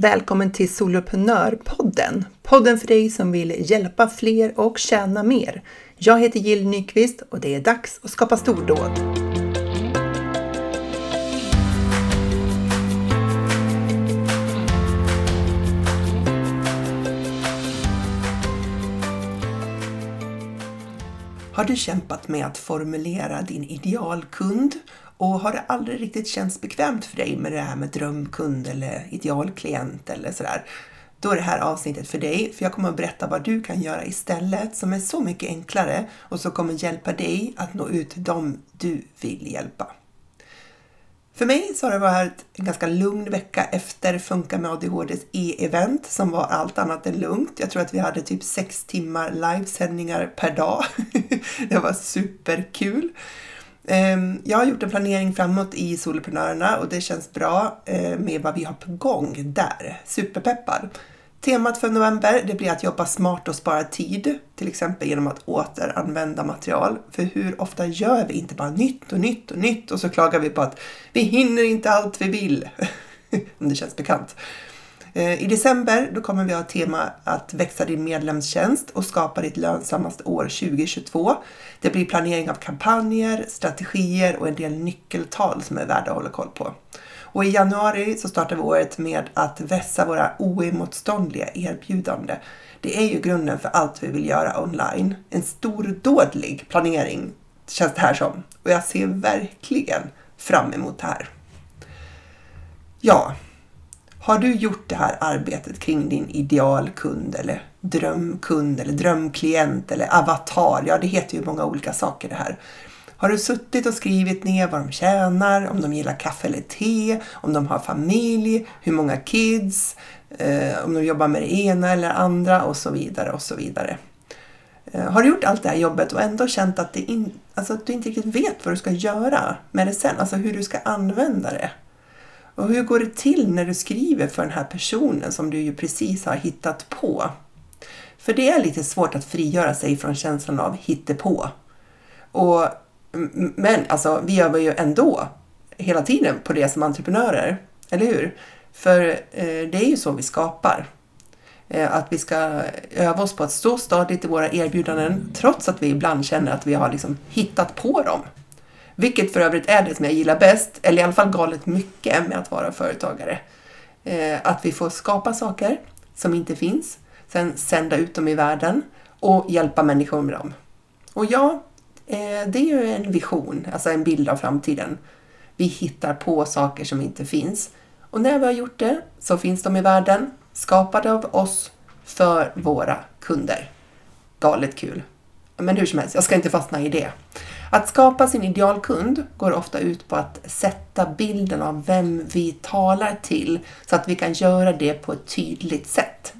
Välkommen till Soloprenörpodden! Podden för dig som vill hjälpa fler och tjäna mer. Jag heter Jill Nyqvist och det är dags att skapa stordåd. Har du kämpat med att formulera din idealkund och har det aldrig riktigt känts bekvämt för dig med det här med drömkund eller idealklient eller sådär, då är det här avsnittet för dig. För jag kommer att berätta vad du kan göra istället som är så mycket enklare och som kommer hjälpa dig att nå ut till dem du vill hjälpa. För mig så har det varit en ganska lugn vecka efter Funka med ADHDs e-event som var allt annat än lugnt. Jag tror att vi hade typ sex timmar livesändningar per dag. det var superkul. Ehm, jag har gjort en planering framåt i Soloprenörerna och det känns bra eh, med vad vi har på gång där. Superpeppad! Temat för november det blir att jobba smart och spara tid, till exempel genom att återanvända material. För hur ofta gör vi inte bara nytt och nytt och nytt och så klagar vi på att vi hinner inte allt vi vill. Om det känns bekant. Eh, I december då kommer vi ha tema att växa din medlemstjänst och skapa ditt lönsammaste år 2022. Det blir planering av kampanjer, strategier och en del nyckeltal som är värda att hålla koll på. Och i januari så startar vi året med att vässa våra oemotståndliga erbjudande. Det är ju grunden för allt vi vill göra online. En stordådlig planering känns det här som. Och jag ser verkligen fram emot det här. Ja, har du gjort det här arbetet kring din idealkund eller drömkund eller drömklient eller avatar? Ja, det heter ju många olika saker det här. Har du suttit och skrivit ner vad de tjänar, om de gillar kaffe eller te, om de har familj, hur många kids, eh, om de jobbar med det ena eller andra och så vidare och så vidare. Eh, har du gjort allt det här jobbet och ändå känt att, det in, alltså att du inte riktigt vet vad du ska göra med det sen, alltså hur du ska använda det? Och hur går det till när du skriver för den här personen som du ju precis har hittat på? För det är lite svårt att frigöra sig från känslan av hittepå. Och, men alltså, vi övar ju ändå hela tiden på det som entreprenörer, eller hur? För eh, det är ju så vi skapar. Eh, att vi ska öva oss på att stå stadigt i våra erbjudanden trots att vi ibland känner att vi har liksom hittat på dem. Vilket för övrigt är det som jag gillar bäst, eller i alla fall galet mycket med att vara företagare. Eh, att vi får skapa saker som inte finns, sen sända ut dem i världen och hjälpa människor med dem. Och ja, eh, det är ju en vision, alltså en bild av framtiden. Vi hittar på saker som inte finns. Och när vi har gjort det så finns de i världen, skapade av oss för våra kunder. Galet kul! Men hur som helst, jag ska inte fastna i det. Att skapa sin idealkund går ofta ut på att sätta bilden av vem vi talar till så att vi kan göra det på ett tydligt sätt.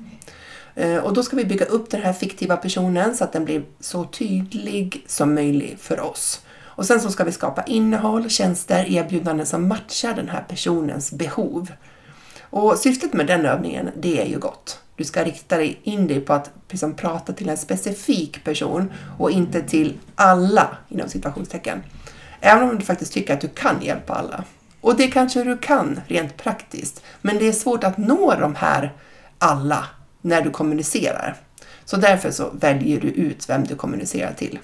Eh, och då ska vi bygga upp den här fiktiva personen så att den blir så tydlig som möjligt för oss. Och sen så ska vi skapa innehåll, tjänster, erbjudanden som matchar den här personens behov. Och syftet med den övningen, det är ju gott. Du ska rikta dig in dig på att liksom prata till en specifik person och inte till alla inom situationstecken. Även om du faktiskt tycker att du kan hjälpa alla. Och det kanske du kan rent praktiskt, men det är svårt att nå de här alla när du kommunicerar. Så därför så väljer du ut vem du kommunicerar till.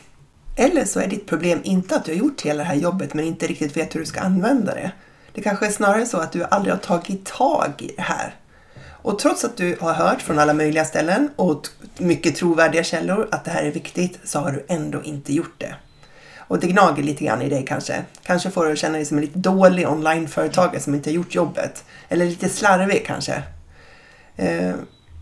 Eller så är ditt problem inte att du har gjort hela det här jobbet men inte riktigt vet hur du ska använda det. Det kanske är snarare så att du aldrig har tagit tag i det här. Och trots att du har hört från alla möjliga ställen och mycket trovärdiga källor att det här är viktigt så har du ändå inte gjort det. Och det gnager lite grann i dig kanske. Kanske får du känna dig som en lite dålig onlineföretagare som inte har gjort jobbet. Eller lite slarvig kanske. Eh,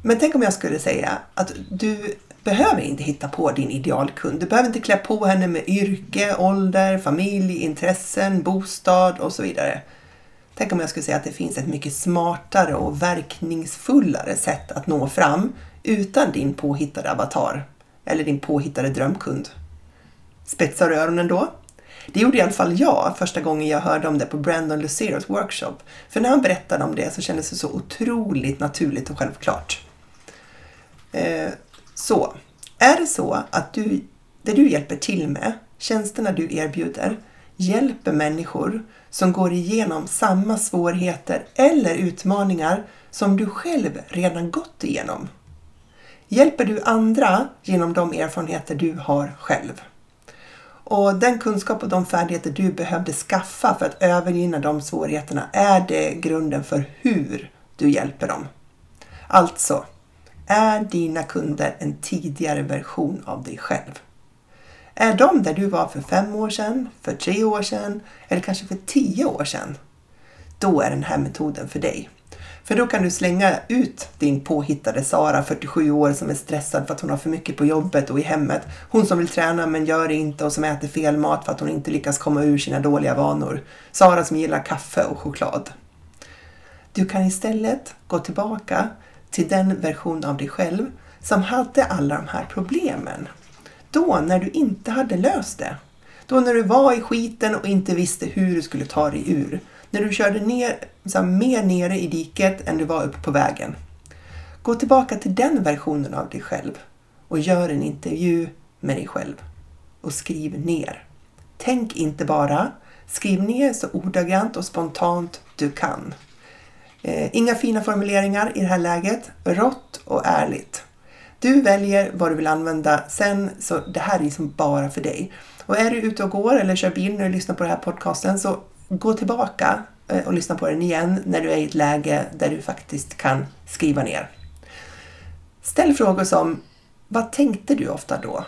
men tänk om jag skulle säga att du behöver inte hitta på din idealkund. Du behöver inte klä på henne med yrke, ålder, familj, intressen, bostad och så vidare. Tänk om jag skulle säga att det finns ett mycket smartare och verkningsfullare sätt att nå fram utan din påhittade avatar eller din påhittade drömkund. Spetsar du öronen då? Det gjorde i alla fall jag första gången jag hörde om det på Brandon Luceros workshop. För när han berättade om det så kändes det så otroligt naturligt och självklart. Eh, så, är det så att du, det du hjälper till med, tjänsterna du erbjuder, hjälper människor som går igenom samma svårigheter eller utmaningar som du själv redan gått igenom. Hjälper du andra genom de erfarenheter du har själv. Och den kunskap och de färdigheter du behövde skaffa för att övervinna de svårigheterna är det grunden för hur du hjälper dem. Alltså, är dina kunder en tidigare version av dig själv? Är de där du var för fem år sedan, för tre år sedan eller kanske för tio år sedan? Då är den här metoden för dig. För då kan du slänga ut din påhittade Sara, 47 år, som är stressad för att hon har för mycket på jobbet och i hemmet. Hon som vill träna men gör det inte och som äter fel mat för att hon inte lyckas komma ur sina dåliga vanor. Sara som gillar kaffe och choklad. Du kan istället gå tillbaka till den version av dig själv som hade alla de här problemen. Då när du inte hade löst det. Då när du var i skiten och inte visste hur du skulle ta dig ur. När du körde ner, så här, mer nere i diket än du var uppe på vägen. Gå tillbaka till den versionen av dig själv och gör en intervju med dig själv. Och skriv ner. Tänk inte bara, skriv ner så ordagrant och spontant du kan. Eh, inga fina formuleringar i det här läget, rått och ärligt. Du väljer vad du vill använda sen, så det här är liksom bara för dig. Och är du ute och går eller kör bil när du lyssnar på den här podcasten så gå tillbaka eh, och lyssna på den igen när du är i ett läge där du faktiskt kan skriva ner. Ställ frågor som Vad tänkte du ofta då?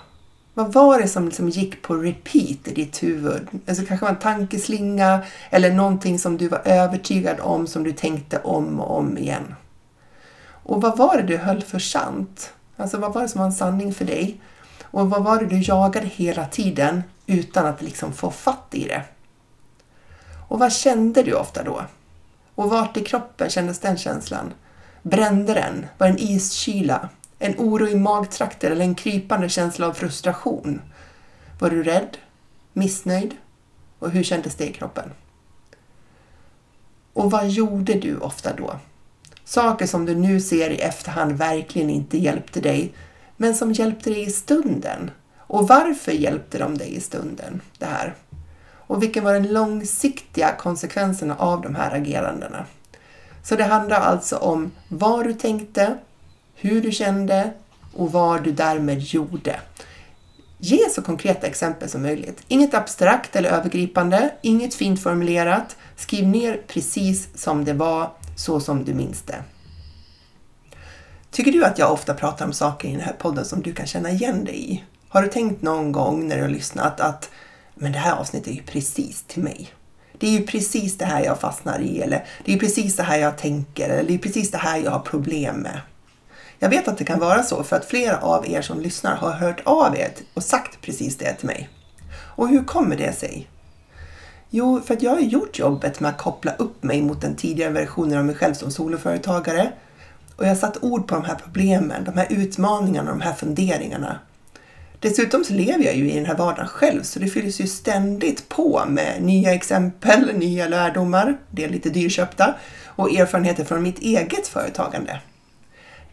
Vad var det som liksom gick på repeat i ditt huvud? Alltså kanske var en tankeslinga eller någonting som du var övertygad om som du tänkte om och om igen. Och vad var det du höll för sant? Alltså vad var det som var en sanning för dig? Och vad var det du jagade hela tiden utan att liksom få fatt i det? Och vad kände du ofta då? Och vart i kroppen kändes den känslan? Brände den? Var det en iskyla? En oro i magtrakter eller en krypande känsla av frustration? Var du rädd? Missnöjd? Och hur kändes det i kroppen? Och vad gjorde du ofta då? Saker som du nu ser i efterhand verkligen inte hjälpte dig, men som hjälpte dig i stunden. Och varför hjälpte de dig i stunden, det här? Och vilken var den långsiktiga konsekvensen av de här agerandena? Så det handlar alltså om vad du tänkte, hur du kände och vad du därmed gjorde. Ge så konkreta exempel som möjligt. Inget abstrakt eller övergripande, inget fint formulerat. Skriv ner precis som det var, så som du minns det. Tycker du att jag ofta pratar om saker i den här podden som du kan känna igen dig i? Har du tänkt någon gång när du har lyssnat att men det här avsnittet är ju precis till mig. Det är ju precis det här jag fastnar i eller det är precis det här jag tänker eller det är precis det här jag har problem med. Jag vet att det kan vara så för att flera av er som lyssnar har hört av er och sagt precis det till mig. Och hur kommer det sig? Jo, för att jag har gjort jobbet med att koppla upp mig mot den tidigare versionen av mig själv som soloföretagare. Och jag har satt ord på de här problemen, de här utmaningarna, de här funderingarna. Dessutom så lever jag ju i den här vardagen själv så det fylls ju ständigt på med nya exempel, nya lärdomar, det är lite dyrköpta, och erfarenheter från mitt eget företagande.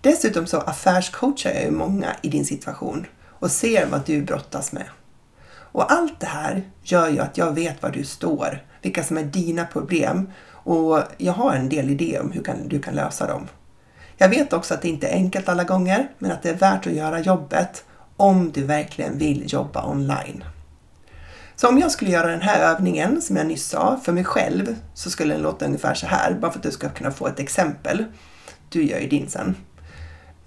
Dessutom så affärscoachar jag ju många i din situation och ser vad du brottas med. Och allt det här gör ju att jag vet var du står, vilka som är dina problem och jag har en del idéer om hur du kan lösa dem. Jag vet också att det inte är enkelt alla gånger, men att det är värt att göra jobbet om du verkligen vill jobba online. Så om jag skulle göra den här övningen som jag nyss sa för mig själv så skulle den låta ungefär så här, bara för att du ska kunna få ett exempel. Du gör ju din sen.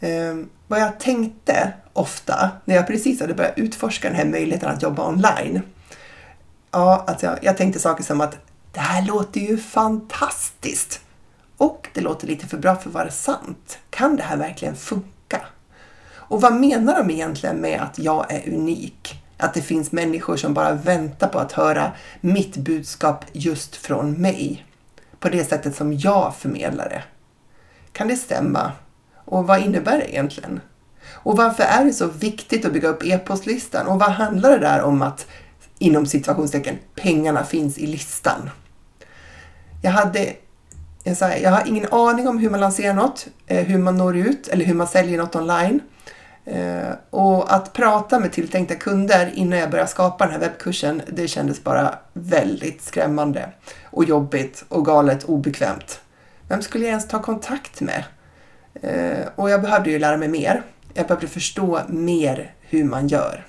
Eh, vad jag tänkte ofta när jag precis hade börjat utforska den här möjligheten att jobba online. Ja, alltså jag, jag tänkte saker som att det här låter ju fantastiskt. Och det låter lite för bra för att vara sant. Kan det här verkligen funka? Och vad menar de egentligen med att jag är unik? Att det finns människor som bara väntar på att höra mitt budskap just från mig. På det sättet som jag förmedlar det. Kan det stämma? Och vad innebär det egentligen? Och varför är det så viktigt att bygga upp e-postlistan? Och vad handlar det där om att inom situationstecken pengarna finns i listan? Jag hade jag, sa, jag har ingen aning om hur man lanserar något, eh, hur man når ut eller hur man säljer något online. Eh, och att prata med tilltänkta kunder innan jag började skapa den här webbkursen, det kändes bara väldigt skrämmande och jobbigt och galet obekvämt. Vem skulle jag ens ta kontakt med? Eh, och jag behövde ju lära mig mer. Jag behövde förstå mer hur man gör.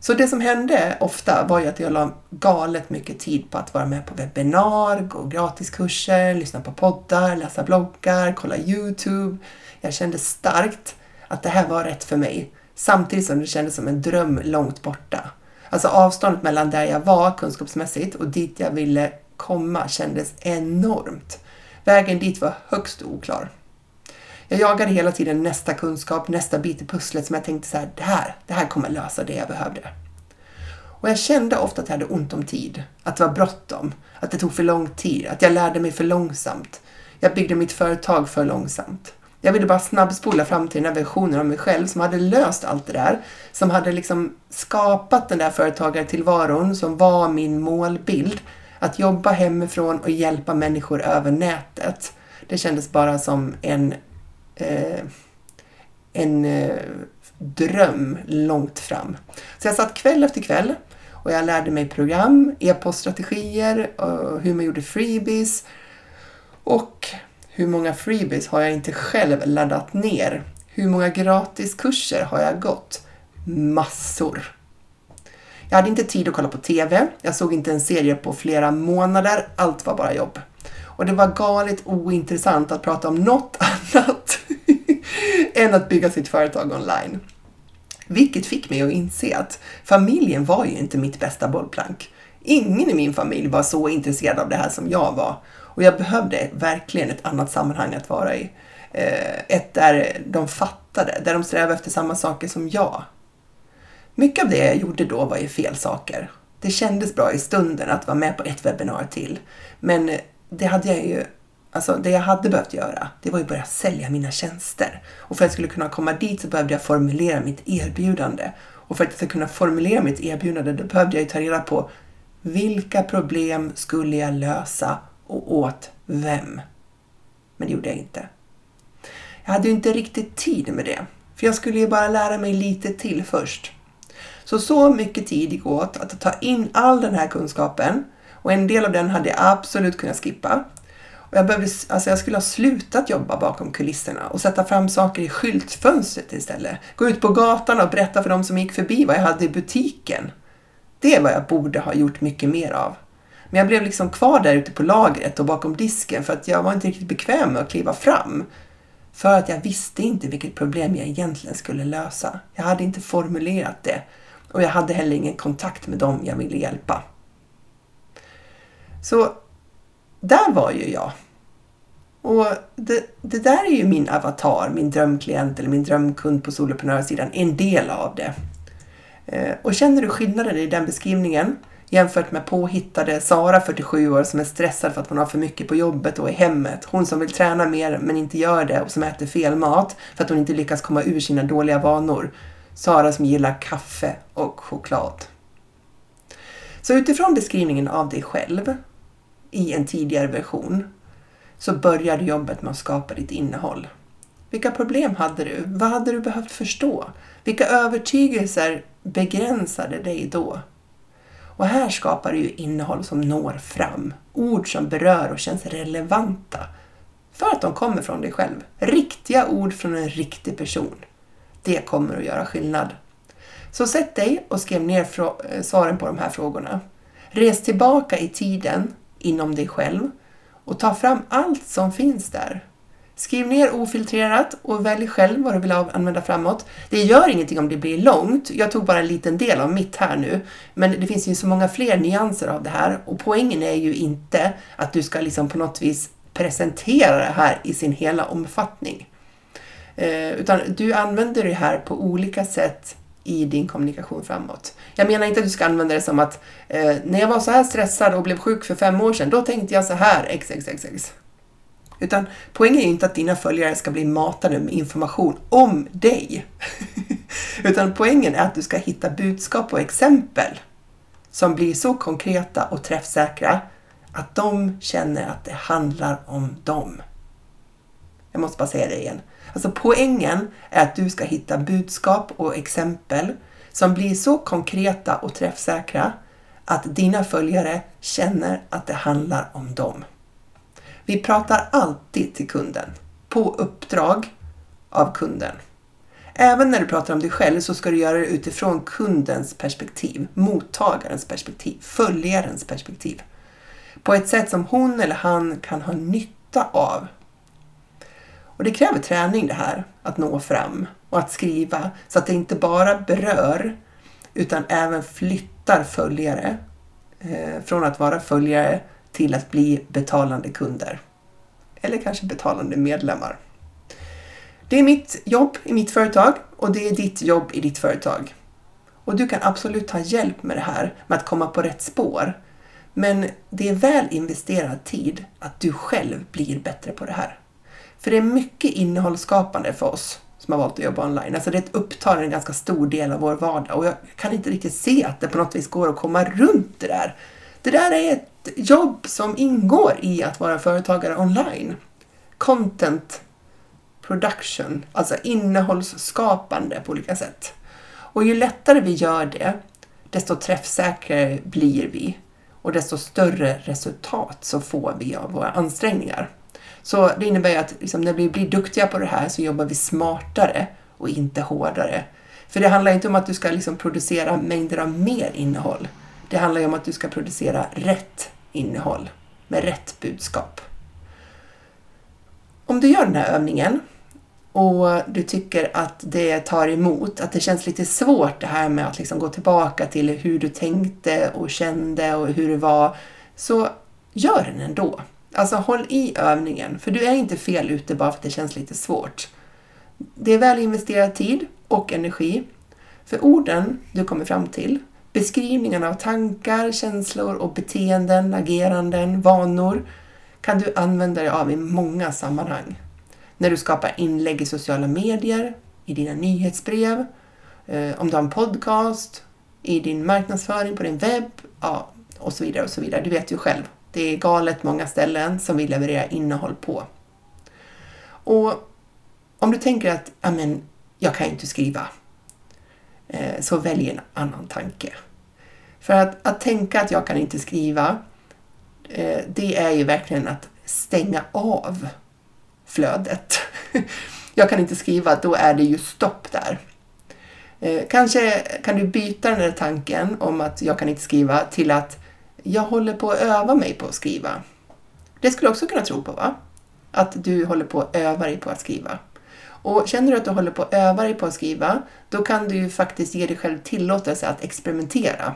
Så det som hände ofta var ju att jag la galet mycket tid på att vara med på webbinar, gå gratiskurser, lyssna på poddar, läsa bloggar, kolla YouTube. Jag kände starkt att det här var rätt för mig. Samtidigt som det kändes som en dröm långt borta. Alltså avståndet mellan där jag var kunskapsmässigt och dit jag ville komma kändes enormt. Vägen dit var högst oklar. Jag jagade hela tiden nästa kunskap, nästa bit i pusslet som jag tänkte så här, det här, det här kommer lösa det jag behövde. Och jag kände ofta att jag hade ont om tid, att det var bråttom, att det tog för lång tid, att jag lärde mig för långsamt. Jag byggde mitt företag för långsamt. Jag ville bara snabbspola fram till den här versionen av mig själv som hade löst allt det där. Som hade liksom skapat den där företagartillvaron som var min målbild. Att jobba hemifrån och hjälpa människor över nätet. Det kändes bara som en, eh, en eh, dröm långt fram. Så jag satt kväll efter kväll och jag lärde mig program, e-poststrategier, eh, hur man gjorde freebies och hur många freebies har jag inte själv laddat ner? Hur många gratiskurser har jag gått? Massor. Jag hade inte tid att kolla på TV. Jag såg inte en serie på flera månader. Allt var bara jobb. Och det var galet ointressant att prata om något annat än att bygga sitt företag online. Vilket fick mig att inse att familjen var ju inte mitt bästa bollplank. Ingen i min familj var så intresserad av det här som jag var. Och jag behövde verkligen ett annat sammanhang att vara i. Eh, ett där de fattade, där de strävade efter samma saker som jag. Mycket av det jag gjorde då var ju fel saker. Det kändes bra i stunden att vara med på ett webbinar till. Men det hade jag ju Alltså det jag hade behövt göra, det var ju börja sälja mina tjänster. Och för att jag skulle kunna komma dit så behövde jag formulera mitt erbjudande. Och för att jag skulle kunna formulera mitt erbjudande, då behövde jag ju ta reda på vilka problem skulle jag lösa och åt vem? Men det gjorde jag inte. Jag hade ju inte riktigt tid med det, för jag skulle ju bara lära mig lite till först. Så så mycket tid gick åt att ta in all den här kunskapen och en del av den hade jag absolut kunnat skippa. Och jag, behövde, alltså jag skulle ha slutat jobba bakom kulisserna och sätta fram saker i skyltfönstret istället. Gå ut på gatan och berätta för de som gick förbi vad jag hade i butiken. Det är vad jag borde ha gjort mycket mer av. Men jag blev liksom kvar där ute på lagret och bakom disken för att jag var inte riktigt bekväm med att kliva fram. För att jag visste inte vilket problem jag egentligen skulle lösa. Jag hade inte formulerat det och jag hade heller ingen kontakt med dem jag ville hjälpa. Så där var ju jag. Och det, det där är ju min avatar, min drömklient eller min drömkund på soloprenörsidan, en del av det. Eh, och känner du skillnaden i den beskrivningen jämfört med påhittade Sara, 47 år, som är stressad för att hon har för mycket på jobbet och i hemmet. Hon som vill träna mer men inte gör det och som äter fel mat för att hon inte lyckas komma ur sina dåliga vanor. Sara som gillar kaffe och choklad. Så utifrån beskrivningen av dig själv i en tidigare version så började jobbet med att skapa ditt innehåll. Vilka problem hade du? Vad hade du behövt förstå? Vilka övertygelser begränsade dig då? Och här skapar du ju innehåll som når fram. Ord som berör och känns relevanta. För att de kommer från dig själv. Riktiga ord från en riktig person. Det kommer att göra skillnad. Så sätt dig och skriv ner eh, svaren på de här frågorna. Res tillbaka i tiden inom dig själv och ta fram allt som finns där. Skriv ner ofiltrerat och välj själv vad du vill använda framåt. Det gör ingenting om det blir långt. Jag tog bara en liten del av mitt här nu. Men det finns ju så många fler nyanser av det här och poängen är ju inte att du ska liksom på något vis presentera det här i sin hela omfattning. Eh, utan du använder det här på olika sätt i din kommunikation framåt. Jag menar inte att du ska använda det som att eh, när jag var så här stressad och blev sjuk för fem år sedan, då tänkte jag så här, xxxx. Utan poängen är inte att dina följare ska bli matade med information om dig. Utan poängen är att du ska hitta budskap och exempel som blir så konkreta och träffsäkra att de känner att det handlar om dem. Jag måste bara säga det igen. Alltså poängen är att du ska hitta budskap och exempel som blir så konkreta och träffsäkra att dina följare känner att det handlar om dem. Vi pratar alltid till kunden, på uppdrag av kunden. Även när du pratar om dig själv så ska du göra det utifrån kundens perspektiv, mottagarens perspektiv, följarens perspektiv. På ett sätt som hon eller han kan ha nytta av. Och det kräver träning det här, att nå fram och att skriva så att det inte bara berör utan även flyttar följare eh, från att vara följare till att bli betalande kunder. Eller kanske betalande medlemmar. Det är mitt jobb i mitt företag och det är ditt jobb i ditt företag. Och du kan absolut ta hjälp med det här, med att komma på rätt spår. Men det är väl investerad tid att du själv blir bättre på det här. För det är mycket innehållsskapande för oss som har valt att jobba online. Alltså det upptar en ganska stor del av vår vardag och jag kan inte riktigt se att det på något vis går att komma runt det där. Det där är ett jobb som ingår i att vara företagare online. Content production, alltså innehållsskapande på olika sätt. Och ju lättare vi gör det, desto träffsäkrare blir vi och desto större resultat så får vi av våra ansträngningar. Så det innebär ju att liksom, när vi blir duktiga på det här så jobbar vi smartare och inte hårdare. För det handlar inte om att du ska liksom producera mängder av mer innehåll. Det handlar ju om att du ska producera rätt innehåll med rätt budskap. Om du gör den här övningen och du tycker att det tar emot, att det känns lite svårt det här med att liksom gå tillbaka till hur du tänkte och kände och hur det var, så gör den ändå. Alltså håll i övningen, för du är inte fel ute bara för att det känns lite svårt. Det är väl investerad tid och energi. För orden du kommer fram till, beskrivningarna av tankar, känslor och beteenden, ageranden, vanor kan du använda dig av i många sammanhang. När du skapar inlägg i sociala medier, i dina nyhetsbrev, eh, om du har en podcast, i din marknadsföring på din webb, ja, och så vidare och så vidare. Du vet ju själv det är galet många ställen som vi levererar innehåll på. Och om du tänker att amen, jag kan ju inte skriva, eh, så välj en annan tanke. För att, att tänka att jag kan inte skriva, eh, det är ju verkligen att stänga av flödet. Jag kan inte skriva, då är det ju stopp där. Eh, kanske kan du byta den där tanken om att jag kan inte skriva till att jag håller på att öva mig på att skriva. Det skulle du också kunna tro på, va? Att du håller på att öva dig på att skriva. Och känner du att du håller på att öva dig på att skriva, då kan du ju faktiskt ge dig själv tillåtelse att experimentera.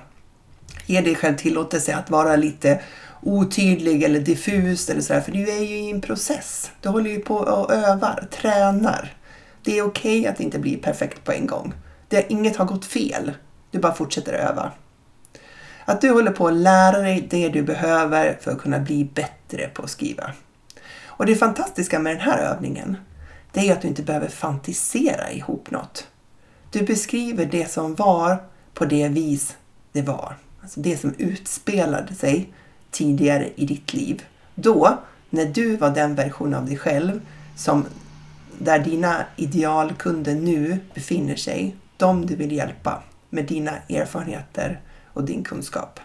Ge dig själv tillåtelse att vara lite otydlig eller diffus eller sådär, för du är ju i en process. Du håller ju på och övar, tränar. Det är okej okay att det inte blir perfekt på en gång. Det, inget har gått fel. Du bara fortsätter öva. Att du håller på att lära dig det du behöver för att kunna bli bättre på att skriva. Och det fantastiska med den här övningen, det är att du inte behöver fantisera ihop något. Du beskriver det som var på det vis det var. Alltså det som utspelade sig tidigare i ditt liv. Då, när du var den version av dig själv som där dina idealkunder nu befinner sig, de du vill hjälpa med dina erfarenheter, och din kunskap.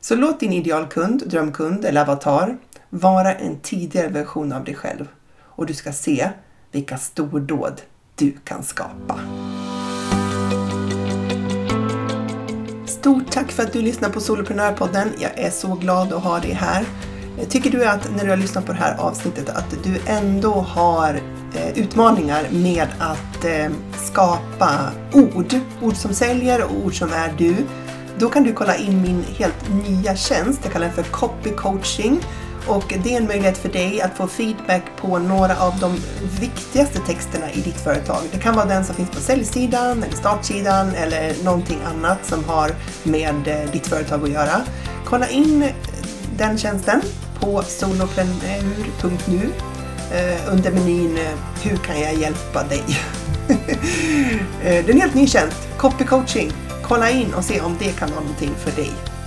Så låt din idealkund, drömkund eller avatar vara en tidigare version av dig själv och du ska se vilka stordåd du kan skapa. Stort tack för att du lyssnar på Soloprenörpodden. Jag är så glad att ha dig här. Tycker du att när du har lyssnat på det här avsnittet att du ändå har eh, utmaningar med att eh, skapa ord, ord som säljer och ord som är du, då kan du kolla in min helt nya tjänst, jag kallar den för Copy Coaching. Och det är en möjlighet för dig att få feedback på några av de viktigaste texterna i ditt företag. Det kan vara den som finns på säljsidan, eller startsidan eller någonting annat som har med eh, ditt företag att göra. Kolla in eh, den tjänsten på solopreneur.nu eh, under menyn Hur kan jag hjälpa dig? det är en helt ny tjänst, Copy Coaching kolla in och se om det kan vara någonting för dig.